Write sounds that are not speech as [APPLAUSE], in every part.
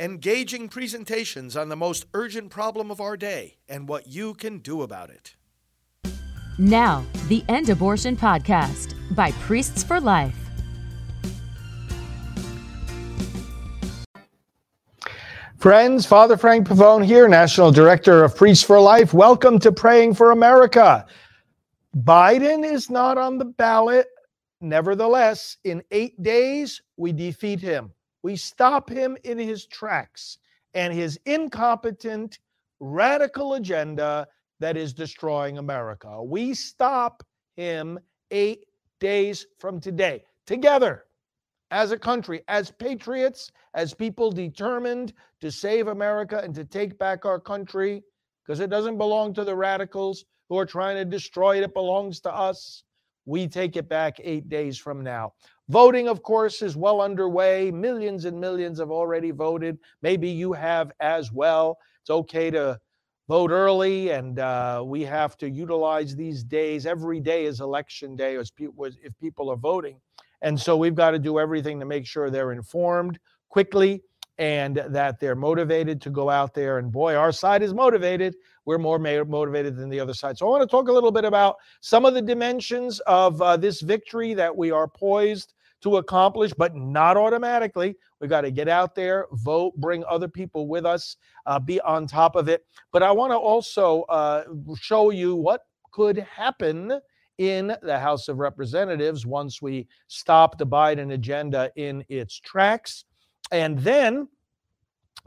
engaging presentations on the most urgent problem of our day and what you can do about it. Now, the End Abortion Podcast by Priests for Life. Friends, Father Frank Pavone here, National Director of Priests for Life. Welcome to Praying for America. Biden is not on the ballot. Nevertheless, in eight days, we defeat him. We stop him in his tracks and his incompetent, radical agenda that is destroying America. We stop him eight days from today, together as a country, as patriots, as people determined to save America and to take back our country, because it doesn't belong to the radicals who are trying to destroy it. It belongs to us. We take it back eight days from now. Voting, of course, is well underway. Millions and millions have already voted. Maybe you have as well. It's okay to vote early, and uh, we have to utilize these days. Every day is election day as people, if people are voting. And so we've got to do everything to make sure they're informed quickly and that they're motivated to go out there. And boy, our side is motivated. We're more motivated than the other side. So I want to talk a little bit about some of the dimensions of uh, this victory that we are poised to accomplish, but not automatically. We got to get out there, vote, bring other people with us, uh, be on top of it. But I want to also uh, show you what could happen in the House of Representatives once we stop the Biden agenda in its tracks. And then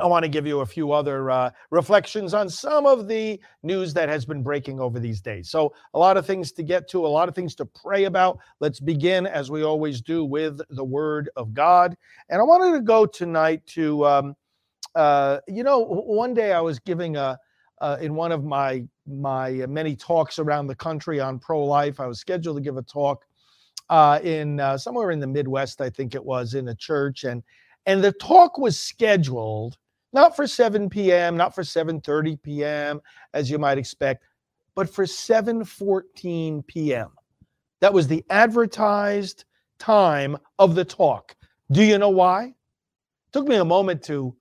I want to give you a few other uh, reflections on some of the news that has been breaking over these days. So, a lot of things to get to, a lot of things to pray about. Let's begin, as we always do, with the Word of God. And I wanted to go tonight to, um, uh, you know, one day I was giving a, uh, in one of my my many talks around the country on pro life. I was scheduled to give a talk uh, in uh, somewhere in the Midwest, I think it was, in a church, and and the talk was scheduled not for 7 p.m., not for 7:30 p.m. as you might expect, but for 7:14 p.m. That was the advertised time of the talk. Do you know why? It took me a moment to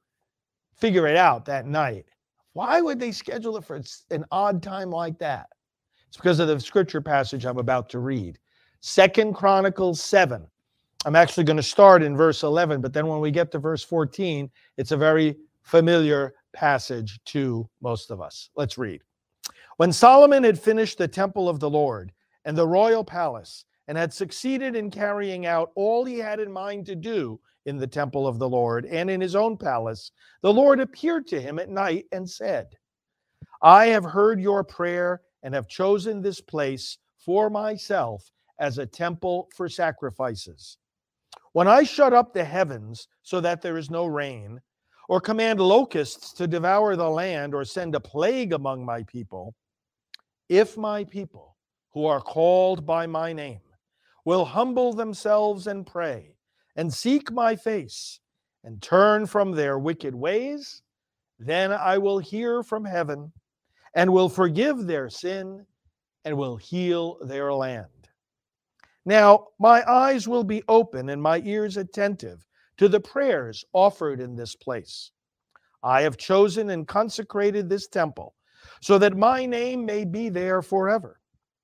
figure it out that night. Why would they schedule it for an odd time like that? It's because of the scripture passage I'm about to read. Second Chronicles 7. I'm actually going to start in verse 11, but then when we get to verse 14, it's a very familiar passage to most of us. Let's read. When Solomon had finished the temple of the Lord and the royal palace, and had succeeded in carrying out all he had in mind to do in the temple of the Lord and in his own palace, the Lord appeared to him at night and said, I have heard your prayer and have chosen this place for myself as a temple for sacrifices. When I shut up the heavens so that there is no rain, or command locusts to devour the land, or send a plague among my people, if my people who are called by my name will humble themselves and pray and seek my face and turn from their wicked ways, then I will hear from heaven and will forgive their sin and will heal their land. Now, my eyes will be open and my ears attentive to the prayers offered in this place. I have chosen and consecrated this temple so that my name may be there forever.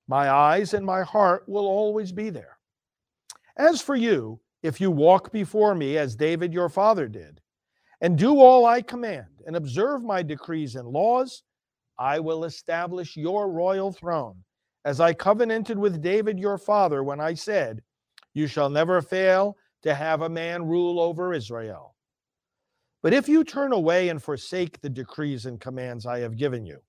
My eyes and my heart will always be there. As for you, if you walk before me as David your father did, and do all I command, and observe my decrees and laws, I will establish your royal throne, as I covenanted with David your father when I said, You shall never fail to have a man rule over Israel. But if you turn away and forsake the decrees and commands I have given you,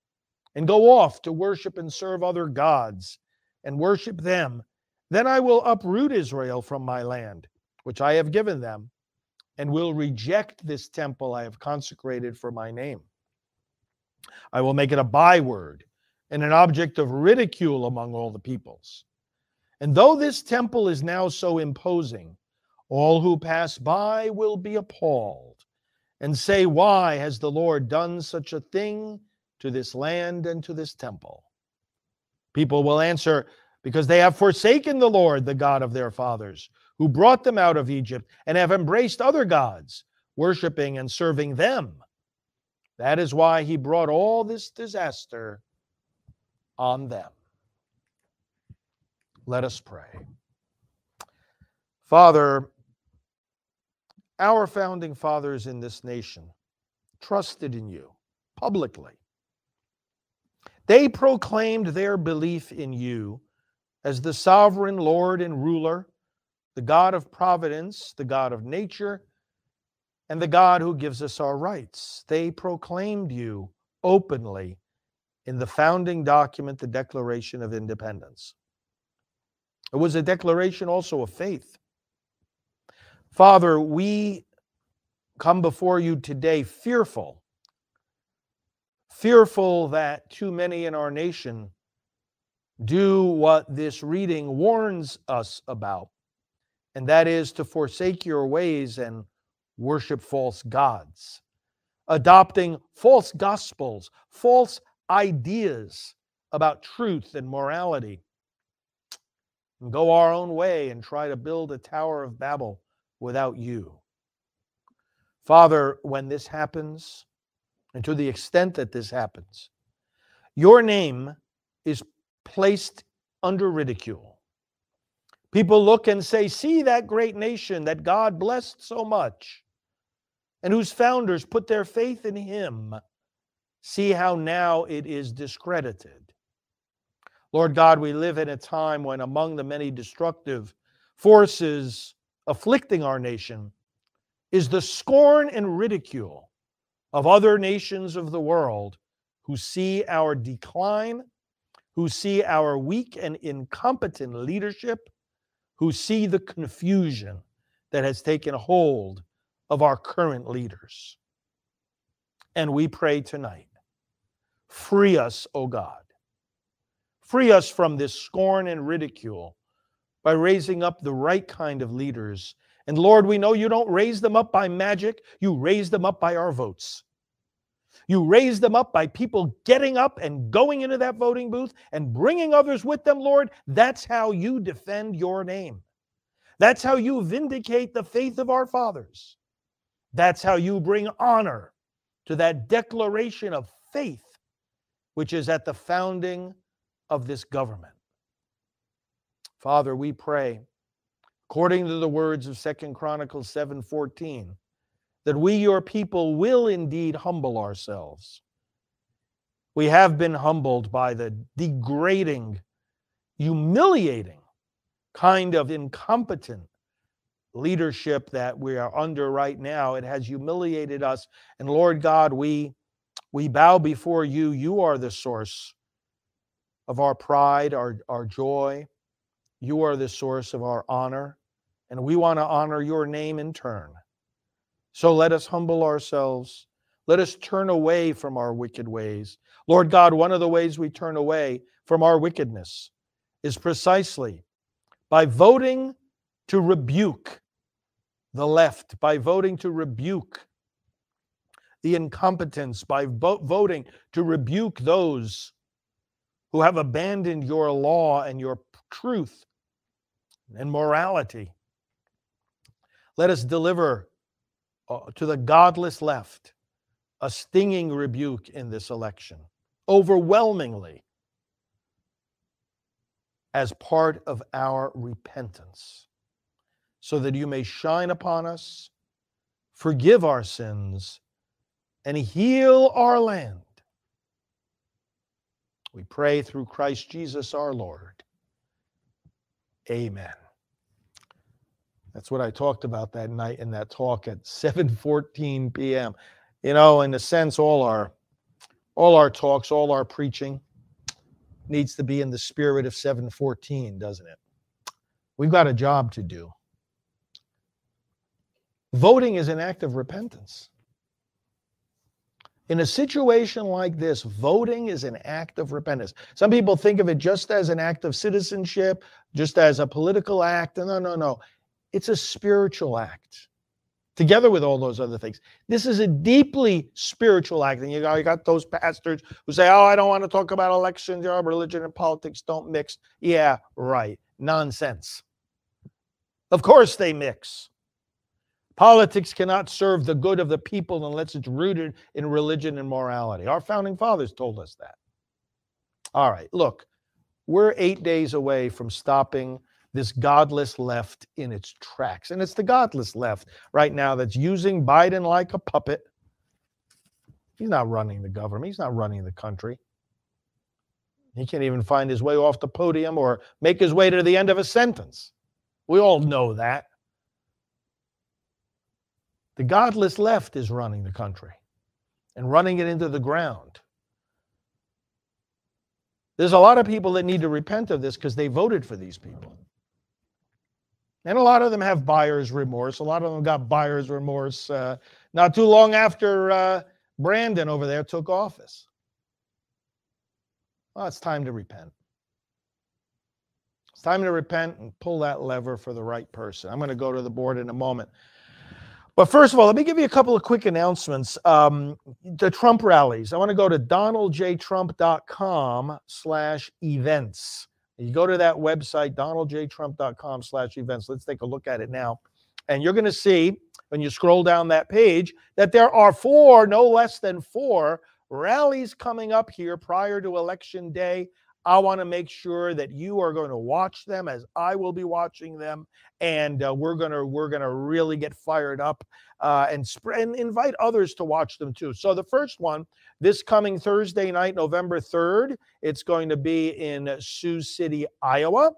and go off to worship and serve other gods and worship them, then I will uproot Israel from my land, which I have given them, and will reject this temple I have consecrated for my name. I will make it a byword and an object of ridicule among all the peoples. And though this temple is now so imposing, all who pass by will be appalled and say, Why has the Lord done such a thing to this land and to this temple? People will answer, Because they have forsaken the Lord, the God of their fathers, who brought them out of Egypt, and have embraced other gods, worshiping and serving them. That is why he brought all this disaster on them. Let us pray. Father, our founding fathers in this nation trusted in you publicly. They proclaimed their belief in you as the sovereign Lord and ruler, the God of providence, the God of nature, and the God who gives us our rights. They proclaimed you openly in the founding document, the Declaration of Independence. It was a declaration also of faith. Father, we come before you today fearful, fearful that too many in our nation do what this reading warns us about, and that is to forsake your ways and worship false gods, adopting false gospels, false ideas about truth and morality, and go our own way and try to build a Tower of Babel without you. Father, when this happens, and to the extent that this happens, your name is placed under ridicule. People look and say, See that great nation that God blessed so much and whose founders put their faith in him. See how now it is discredited. Lord God, we live in a time when, among the many destructive forces afflicting our nation, is the scorn and ridicule of other nations of the world who see our decline, who see our weak and incompetent leadership, who see the confusion that has taken hold of our current leaders. And we pray tonight free us, O God. Free us from this scorn and ridicule by raising up the right kind of leaders. And Lord, we know you don't raise them up by magic, you raise them up by our votes. You raise them up by people getting up and going into that voting booth and bringing others with them, Lord. That's how you defend your name. That's how you vindicate the faith of our fathers. That's how you bring honor to that declaration of faith, which is at the founding of this government. Father, we pray, according to the words of Second Chronicles 7:14, that we, your people, will indeed humble ourselves. We have been humbled by the degrading, humiliating kind of incompetent leadership that we are under right now. It has humiliated us. And Lord God, we we bow before you. You are the source of our pride, our, our joy. You are the source of our honor. And we want to honor your name in turn. So let us humble ourselves. Let us turn away from our wicked ways. Lord God, one of the ways we turn away from our wickedness is precisely by voting to rebuke the left by voting to rebuke the incompetence, by vo- voting to rebuke those who have abandoned your law and your truth and morality. Let us deliver uh, to the godless left a stinging rebuke in this election, overwhelmingly, as part of our repentance so that you may shine upon us, forgive our sins, and heal our land. We pray through Christ Jesus our Lord. Amen. That's what I talked about that night in that talk at [LAUGHS] 7:14 p.m. You know, in a sense, all our all our talks, all our preaching needs to be in the spirit of 714, doesn't it? We've got a job to do. Voting is an act of repentance. In a situation like this, voting is an act of repentance. Some people think of it just as an act of citizenship, just as a political act. No, no, no. It's a spiritual act, together with all those other things. This is a deeply spiritual act. And you got, you got those pastors who say, oh, I don't want to talk about elections, you know, religion and politics don't mix. Yeah, right. Nonsense. Of course they mix. Politics cannot serve the good of the people unless it's rooted in religion and morality. Our founding fathers told us that. All right, look, we're eight days away from stopping this godless left in its tracks. And it's the godless left right now that's using Biden like a puppet. He's not running the government, he's not running the country. He can't even find his way off the podium or make his way to the end of a sentence. We all know that. The godless left is running the country and running it into the ground. There's a lot of people that need to repent of this because they voted for these people. And a lot of them have buyer's remorse. A lot of them got buyer's remorse uh, not too long after uh, Brandon over there took office. Well, it's time to repent. It's time to repent and pull that lever for the right person. I'm going to go to the board in a moment. But first of all, let me give you a couple of quick announcements. Um, the Trump rallies. I want to go to donaldjtrump.com slash events. You go to that website, donaldjtrump.com slash events. Let's take a look at it now. And you're going to see when you scroll down that page that there are four, no less than four rallies coming up here prior to election day. I want to make sure that you are going to watch them as I will be watching them, and uh, we're gonna we're gonna really get fired up uh, and spread and invite others to watch them too. So the first one this coming Thursday night, November third, it's going to be in Sioux City, Iowa,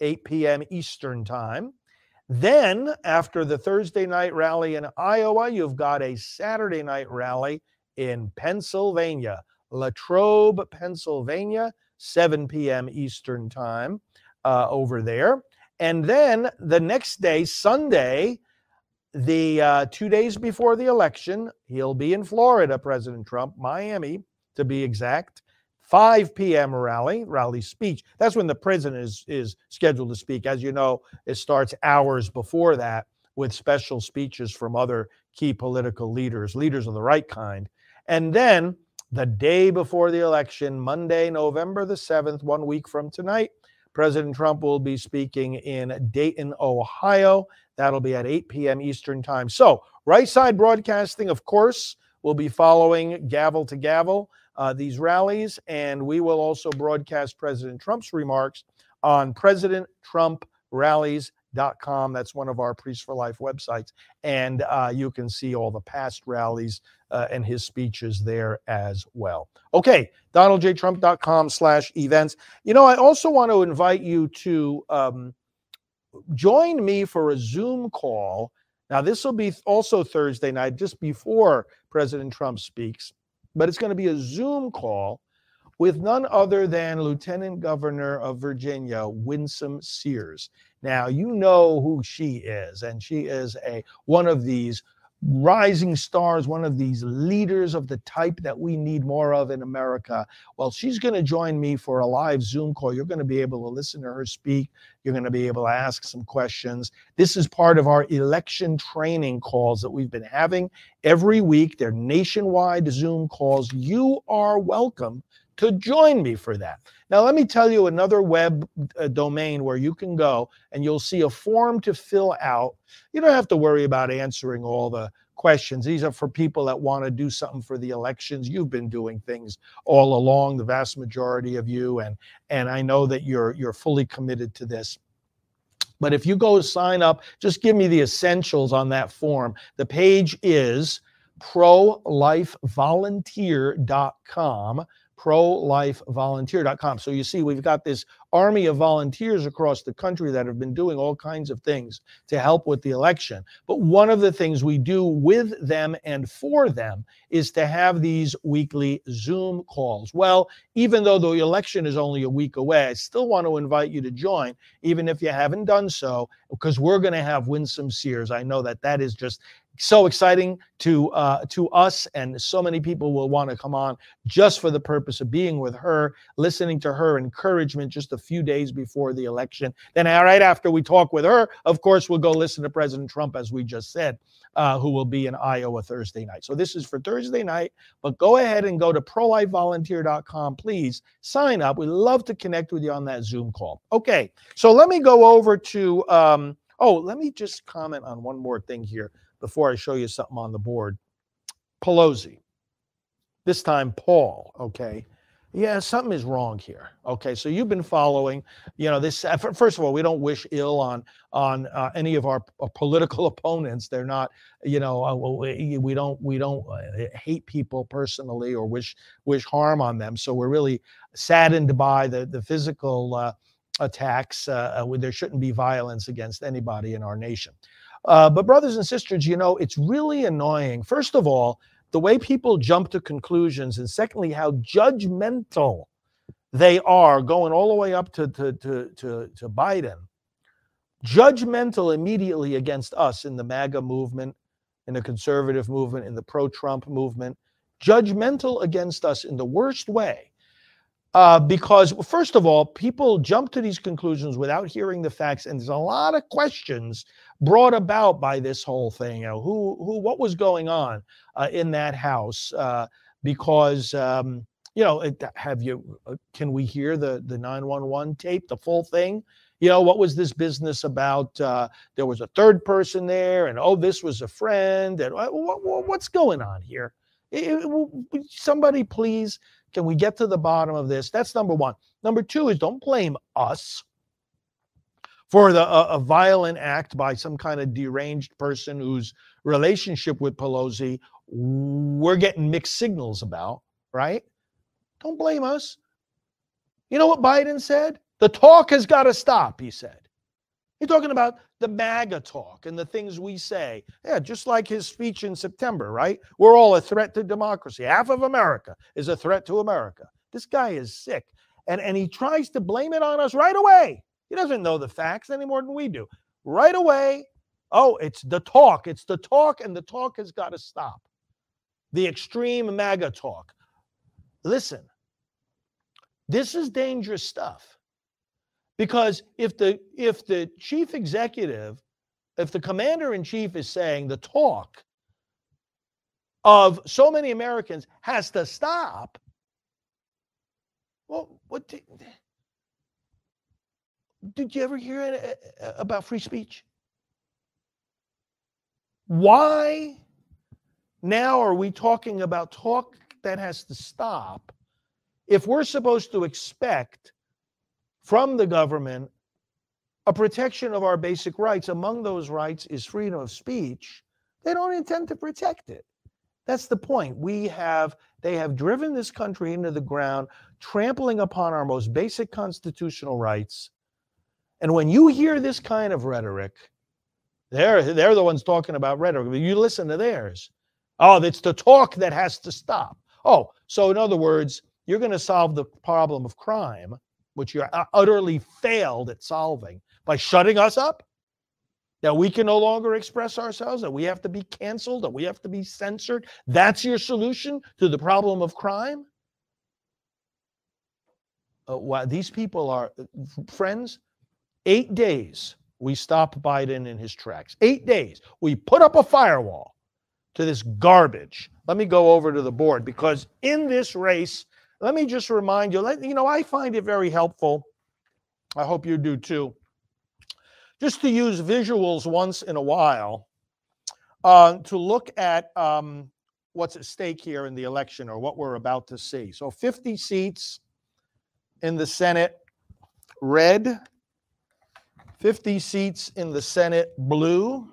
8 p.m. Eastern time. Then after the Thursday night rally in Iowa, you've got a Saturday night rally in Pennsylvania, Latrobe, Pennsylvania 7 p.m. Eastern Time uh, over there. And then the next day, Sunday, the uh, two days before the election, he'll be in Florida, President Trump, Miami to be exact. 5 p.m. rally, rally speech. That's when the president is, is scheduled to speak. As you know, it starts hours before that with special speeches from other key political leaders, leaders of the right kind. And then the day before the election, Monday, November the 7th, one week from tonight, President Trump will be speaking in Dayton, Ohio. That'll be at 8 p.m. Eastern Time. So, Right Side Broadcasting, of course, will be following gavel to gavel uh, these rallies, and we will also broadcast President Trump's remarks on President Trump rallies com. That's one of our Priest for Life websites. And uh, you can see all the past rallies uh, and his speeches there as well. Okay, donaldjtrump.com slash events. You know, I also want to invite you to um, join me for a Zoom call. Now, this will be also Thursday night, just before President Trump speaks, but it's going to be a Zoom call with none other than Lieutenant Governor of Virginia, Winsome Sears. Now, you know who she is, and she is a one of these rising stars, one of these leaders of the type that we need more of in America. Well, she's going to join me for a live Zoom call. You're going to be able to listen to her speak. You're going to be able to ask some questions. This is part of our election training calls that we've been having every week. They're nationwide Zoom calls. You are welcome to join me for that. Now, let me tell you another web uh, domain where you can go and you'll see a form to fill out. You don't have to worry about answering all the questions. These are for people that want to do something for the elections. You've been doing things all along, the vast majority of you, and and I know that you're you're fully committed to this. But if you go sign up, just give me the essentials on that form. The page is prolifevolunteer.com prolifevolunteer.com. So you see, we've got this army of volunteers across the country that have been doing all kinds of things to help with the election. But one of the things we do with them and for them is to have these weekly Zoom calls. Well, even though the election is only a week away, I still want to invite you to join, even if you haven't done so, because we're going to have Winsome Sears. I know that that is just so exciting to uh, to us, and so many people will want to come on just for the purpose of being with her, listening to her encouragement just a few days before the election. Then, right after we talk with her, of course, we'll go listen to President Trump, as we just said, uh, who will be in Iowa Thursday night. So this is for Thursday night, but go ahead and go to prolifevolunteer.com. Please sign up. We'd love to connect with you on that Zoom call. Okay, so let me go over to. Um, oh, let me just comment on one more thing here before I show you something on the board. Pelosi, this time Paul, okay? Yeah, something is wrong here. Okay, so you've been following, you know, this. uh, First of all, we don't wish ill on on uh, any of our uh, political [LAUGHS] opponents. They're not, you know, uh, we, we don't we don't uh, hate people personally or wish wish harm on them. So we're really saddened by the the physical uh, attacks. Uh, there shouldn't be violence against anybody in our nation. Uh, but brothers and sisters, you know, it's really annoying. First of all, the way people jump to conclusions, and secondly, how judgmental they are going all the way up to, to, to, to, to Biden. Judgmental immediately against us in the MAGA movement, in the conservative movement, in the pro Trump movement. Judgmental against us in the worst way. Uh, because, first of all, people jump to these conclusions without hearing the facts, and there's a lot of questions brought about by this whole thing. You know, who, who, what was going on uh, in that house? Uh, because, um, you know, it, have you? uh, Can we hear the the nine one one tape, the full thing? You know, what was this business about? Uh, there was a third person there, and oh, this was a friend, and what, what, what's going on here? It- it- somebody, please, can we get to the bottom of this? That's number one. Number two is don't blame us for the a, a violent act by some kind of deranged person whose relationship with Pelosi we're getting mixed signals about, right? Don't blame us. You know what Biden said? The talk has got to stop, he said. You're talking about the MAGA talk and the things we say. Yeah, just like his speech in September, right? We're all a threat to democracy. Half of America is a threat to America. This guy is sick. And, and he tries to blame it on us right away. He doesn't know the facts any more than we do. Right away, oh, it's the talk. It's the talk, and the talk has got to stop. The extreme MAGA talk. Listen, this is dangerous stuff because if the if the chief executive if the commander in chief is saying the talk of so many americans has to stop well what did, did you ever hear uh, about free speech? Why now are we talking about talk that has to stop if we're supposed to expect from the government a protection of our basic rights. Among those rights is freedom of speech. They don't intend to protect it. That's the point. We have, they have driven this country into the ground, trampling upon our most basic constitutional rights. And when you hear this kind of rhetoric, they're, they're the ones talking about rhetoric. but You listen to theirs. Oh, it's the talk that has to stop. Oh, so in other words, you're going to solve the problem of crime, which you're utterly failed at solving by shutting us up. That we can no longer express ourselves, that we have to be canceled, that we have to be censored. That's your solution to the problem of crime? Uh, these people are uh, friends. Eight days we stop Biden in his tracks. Eight days we put up a firewall to this garbage. Let me go over to the board because in this race, let me just remind you, let, you know, I find it very helpful. I hope you do too. Just to use visuals once in a while uh, to look at um, what's at stake here in the election or what we're about to see. So 50 seats in the Senate, red. 50 seats in the Senate, blue.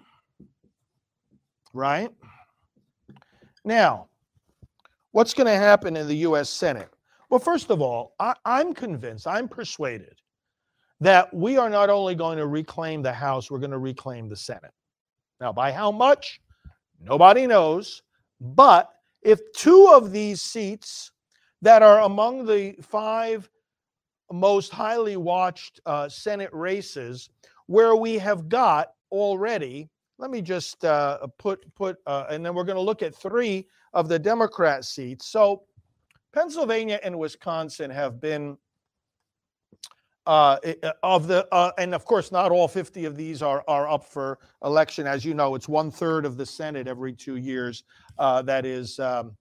Right? Now, what's going to happen in the US Senate? Well, first of all, I, I'm convinced, I'm persuaded that we are not only going to reclaim the House, we're going to reclaim the Senate. Now, by how much? Nobody knows. But if two of these seats that are among the five most highly watched uh, Senate races, where we have got already, let me just uh, put put, uh, and then we're going to look at three of the Democrat seats. So Pennsylvania and Wisconsin have been uh, uh, of the, uh, and of course, not all 50 of these are are up for election. As you know, it's one third of the Senate every two years uh, that is um,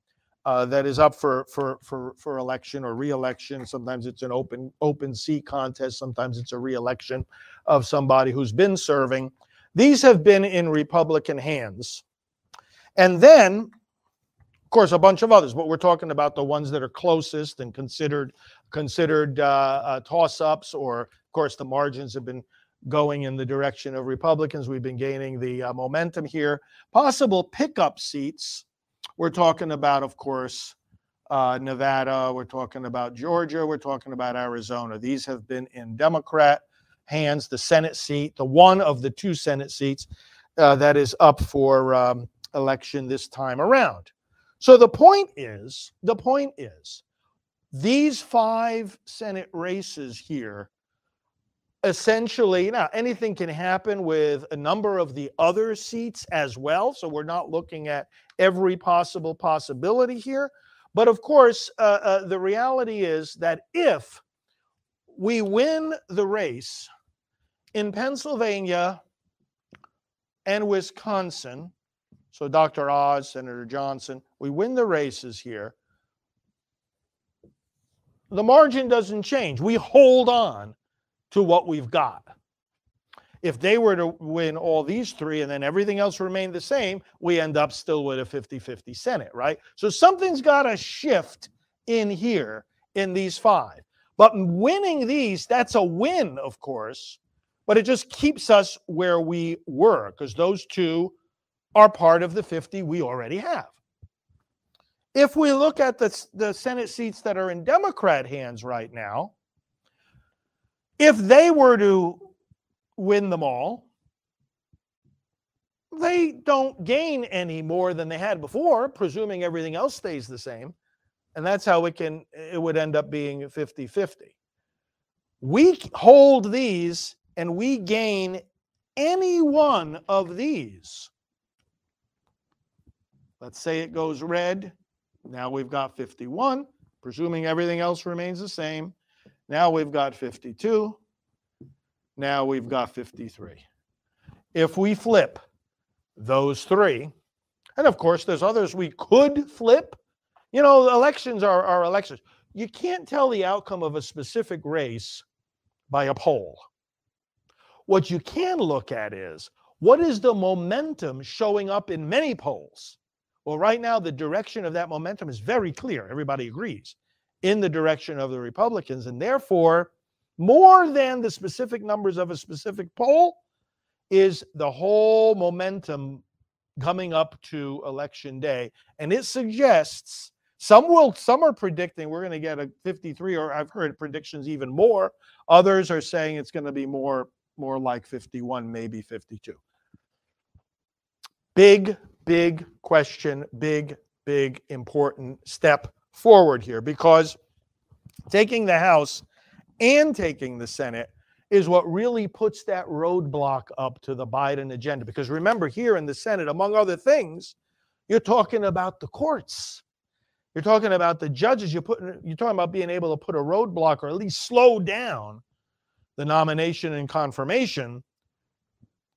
uh, that is up for for for for election or reelection. Sometimes it's an open open seat contest. Sometimes it's a reelection of somebody who's been serving. These have been in Republican hands And then, of course, a bunch of others, but we're talking about the ones that are closest and considered considered uh, uh, toss-ups, or of course, the margins have been going in the direction of Republicans. We've been gaining the uh, momentum here. Possible pickup seats. We're talking about, of course, uh, Nevada. We're talking about Georgia. We're talking about Arizona. These have been in Democrat hands. The Senate seat, the one of the two Senate seats uh, that is up for um, election this time around. So the point is, the point is, these five Senate races here essentially now anything can happen with a number of the other seats as well so we're not looking at every possible possibility here. But of course uh, uh, the reality is that if we win the race in pennsylvania and wisconsin so dr oz senator johnson we win the races here the margin doesn't change we hold on to what we've got. If they were to win all these three and then everything else remained the same, we end up still with a 50 50 Senate, right? So something's got to shift in here in these five. But winning these, that's a win, of course, but it just keeps us where we were because those two are part of the 50 we already have. If we look at the, the Senate seats that are in Democrat hands right now, if they were to win them all, they don't gain any more than they had before, presuming everything else stays the same. And that's how it can it would end up being 50-50. We hold these and we gain any one of these. Let's say it goes red. Now we've got 51, presuming everything else remains the same. Now we've got 52. Now we've got 53. If we flip those three, and of course, there's others we could flip. You know, elections are, are elections. You can't tell the outcome of a specific race by a poll. What you can look at is what is the momentum showing up in many polls? Well, right now, the direction of that momentum is very clear. Everybody agrees in the direction of the Republicans. And therefore, more than the specific numbers of a specific poll is the whole momentum coming up to election day. And it suggests some will, some are predicting we're going to get a 53, or I've heard predictions even more. Others are saying it's going to be more, more like 51, maybe 52. Big, big question, big, big, important step forward here because taking the House and taking the Senate is what really puts that roadblock up to the Biden agenda. Because remember, here in the Senate, among other things, you're talking about the courts. You're talking about the judges. You're putting. You're talking about being able to put a roadblock or at least slow down the nomination and confirmation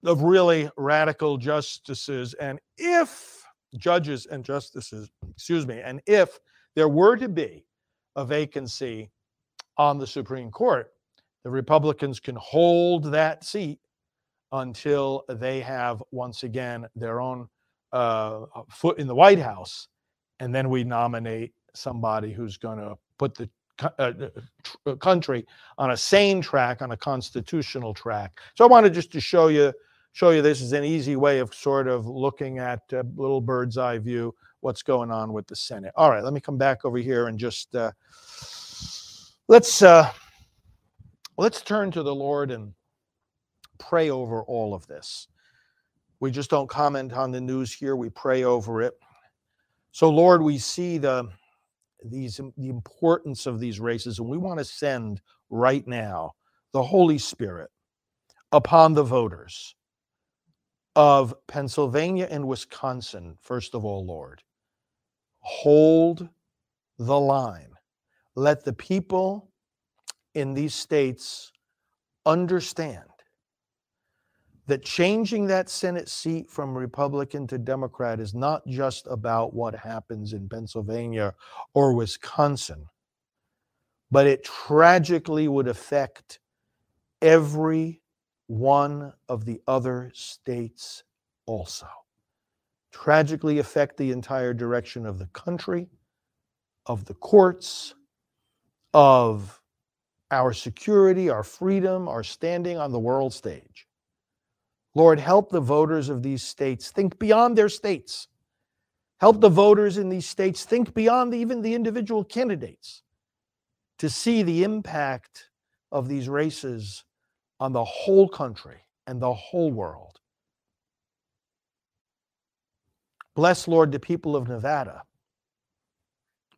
of really radical justices. And if judges and justices, excuse me, and if there were to be a vacancy on the Supreme Court, the Republicans can hold that seat until they have once again their own uh, foot in the White House, and then we nominate somebody who's going to put the uh, uh, uh, country on a sane track, on a constitutional track. So I wanted just to show you show you this is an easy way of sort of looking at a little bird's eye view what's going on with the Senate. All right, let me come back over here and just uh, let's uh, let's turn to the Lord and pray over all of this. We just don't comment on the news here; we pray over it. So, Lord, we see the these the importance of these races, and we want to send right now the Holy Spirit upon the voters of Pennsylvania and Wisconsin, first of all, Lord. Hold the line. Let the people in these states understand that changing that Senate seat from Republican to Democrat is not just about what happens in Pennsylvania or Wisconsin, but it tragically would affect every one of the other states also. tragically affect the entire direction of the country, of the courts, of our security, our freedom, our standing on the world stage. Lord, help the voters of these states think beyond their states. Help the voters in these states think beyond even the individual candidates to see the impact of these races on the whole country and the whole world. Bless, Lord, the people of Nevada.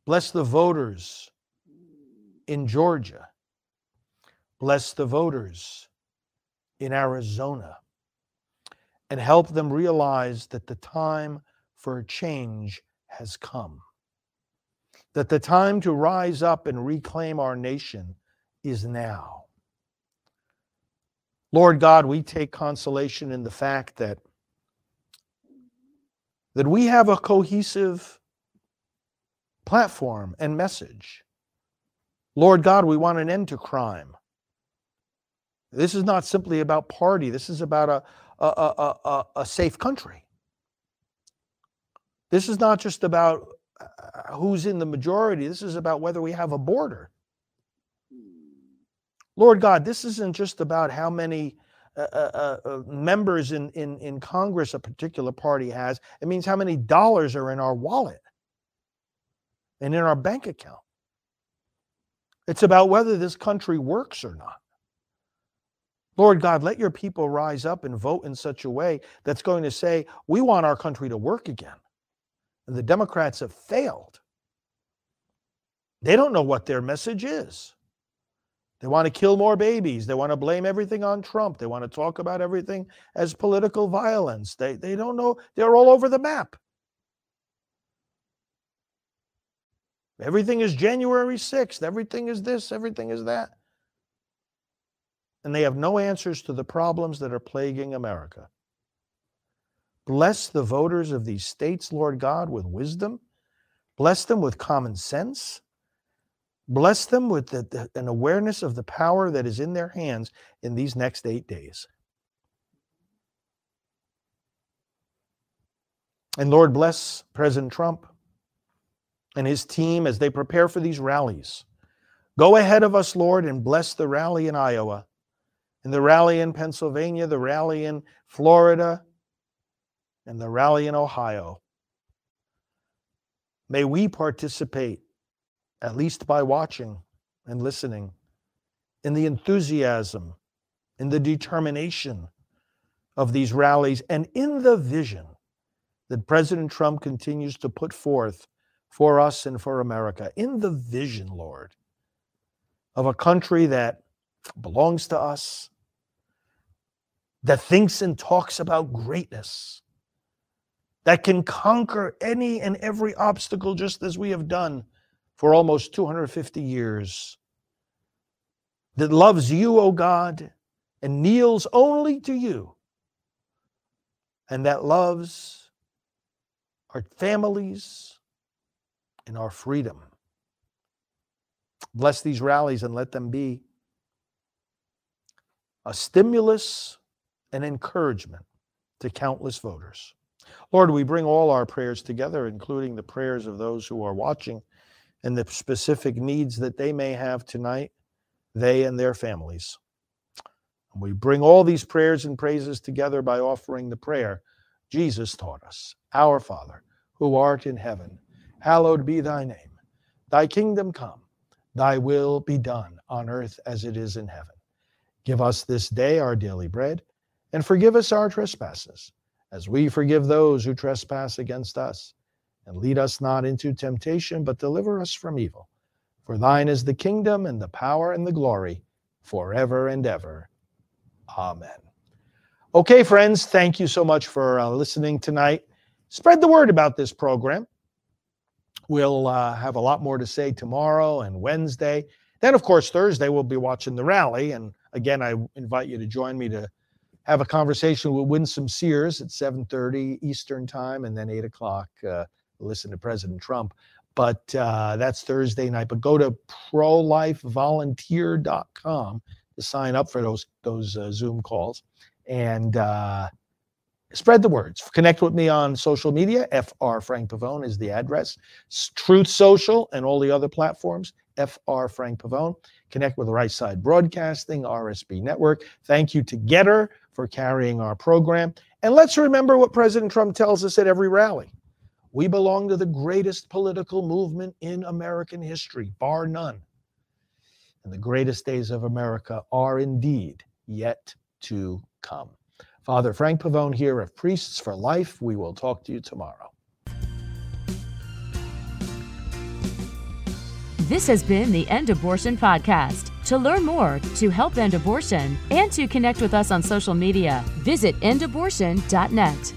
Bless the voters in Georgia. Bless the voters in Arizona. And help them realize that the time for change has come. That the time to rise up and reclaim our nation is now. Lord God, we take consolation in the fact that that we have a cohesive platform and message. Lord God, we want an end to crime. This is not simply about party. This is about a, a, a, a, a safe country. This is not just about uh, who's in the majority. This is about whether we have a border. Lord God, this isn't just about how many uh, uh, uh, members in, in, in Congress a particular party has. It means how many dollars are in our wallet and in our bank account. It's about whether this country works or not. Lord God, let your people rise up and vote in such a way that's going to say, we want our country to work again. And the Democrats have failed. They don't know what their message is. They want to kill more babies. They want to blame everything on Trump. They want to talk about everything as political violence. They, they don't know. They're all over the map. Everything is January 6th. Everything is this. Everything is that and they have no answers to the problems that are plaguing America. Bless the voters of these states, Lord God, with wisdom. Bless them with common sense. Bless them with the, the, an awareness of the power that is in their hands in these next eight days. And Lord, bless President Trump and his team as they prepare for these rallies. Go ahead of us, Lord, and bless the rally in Iowa and the rally in Pennsylvania, the rally in Florida, and the rally in Ohio. May we participate, at least by watching and listening, in the enthusiasm, in the determination of these rallies, and in the vision that President Trump continues to put forth for us and for America. In the vision, Lord, of a country that belongs to us, that thinks and talks about greatness, that can conquer any and every obstacle just as we have done for almost 250 years, that loves you, O God, and kneels only to you, and that loves our families and our freedom. Bless these rallies and let them be a stimulus and encouragement to countless voters. Lord, we bring all our prayers together, including the prayers of those who are watching and the specific needs that they may have tonight, they and their families. We bring all these prayers and praises together by offering the prayer Jesus taught us Our Father, who art in heaven, hallowed be thy name. Thy kingdom come, thy will be done on earth as it is in heaven. Give us this day our daily bread and forgive us our trespasses, as we forgive those who trespass against us. And lead us not into temptation, but deliver us from evil. For thine is the kingdom and the power and the glory forever and ever. Amen. Okay, friends, thank you so much for uh, listening tonight. Spread the word about this program. We'll uh, have a lot more to say tomorrow and Wednesday. Then, of course, Thursday, we'll be watching the rally. And again, I invite you to join me to have a conversation with Winsome Sears at 7:30 Eastern Time, and then 8 o'clock. Uh, listen to President Trump. But uh, that's Thursday night. But go to prolifevolunteer.com to sign up for those those uh, Zoom calls, and uh, Spread the words. Connect with me on social media. FR Frank Pavone is the address. Truth Social and all the other platforms. FR Frank Pavone. Connect with Right Side Broadcasting, RSB Network. Thank you to Gettr for carrying our program. And let's remember what President Trump tells us at every rally. We belong to the greatest political movement in American history, bar none. And the greatest days of America are indeed yet to come. Father Frank Pavone here of Priests for Life. We will talk to you tomorrow. This has been the End Abortion Podcast. To learn more, to help end abortion, and to connect with us on social media, visit endabortion.net.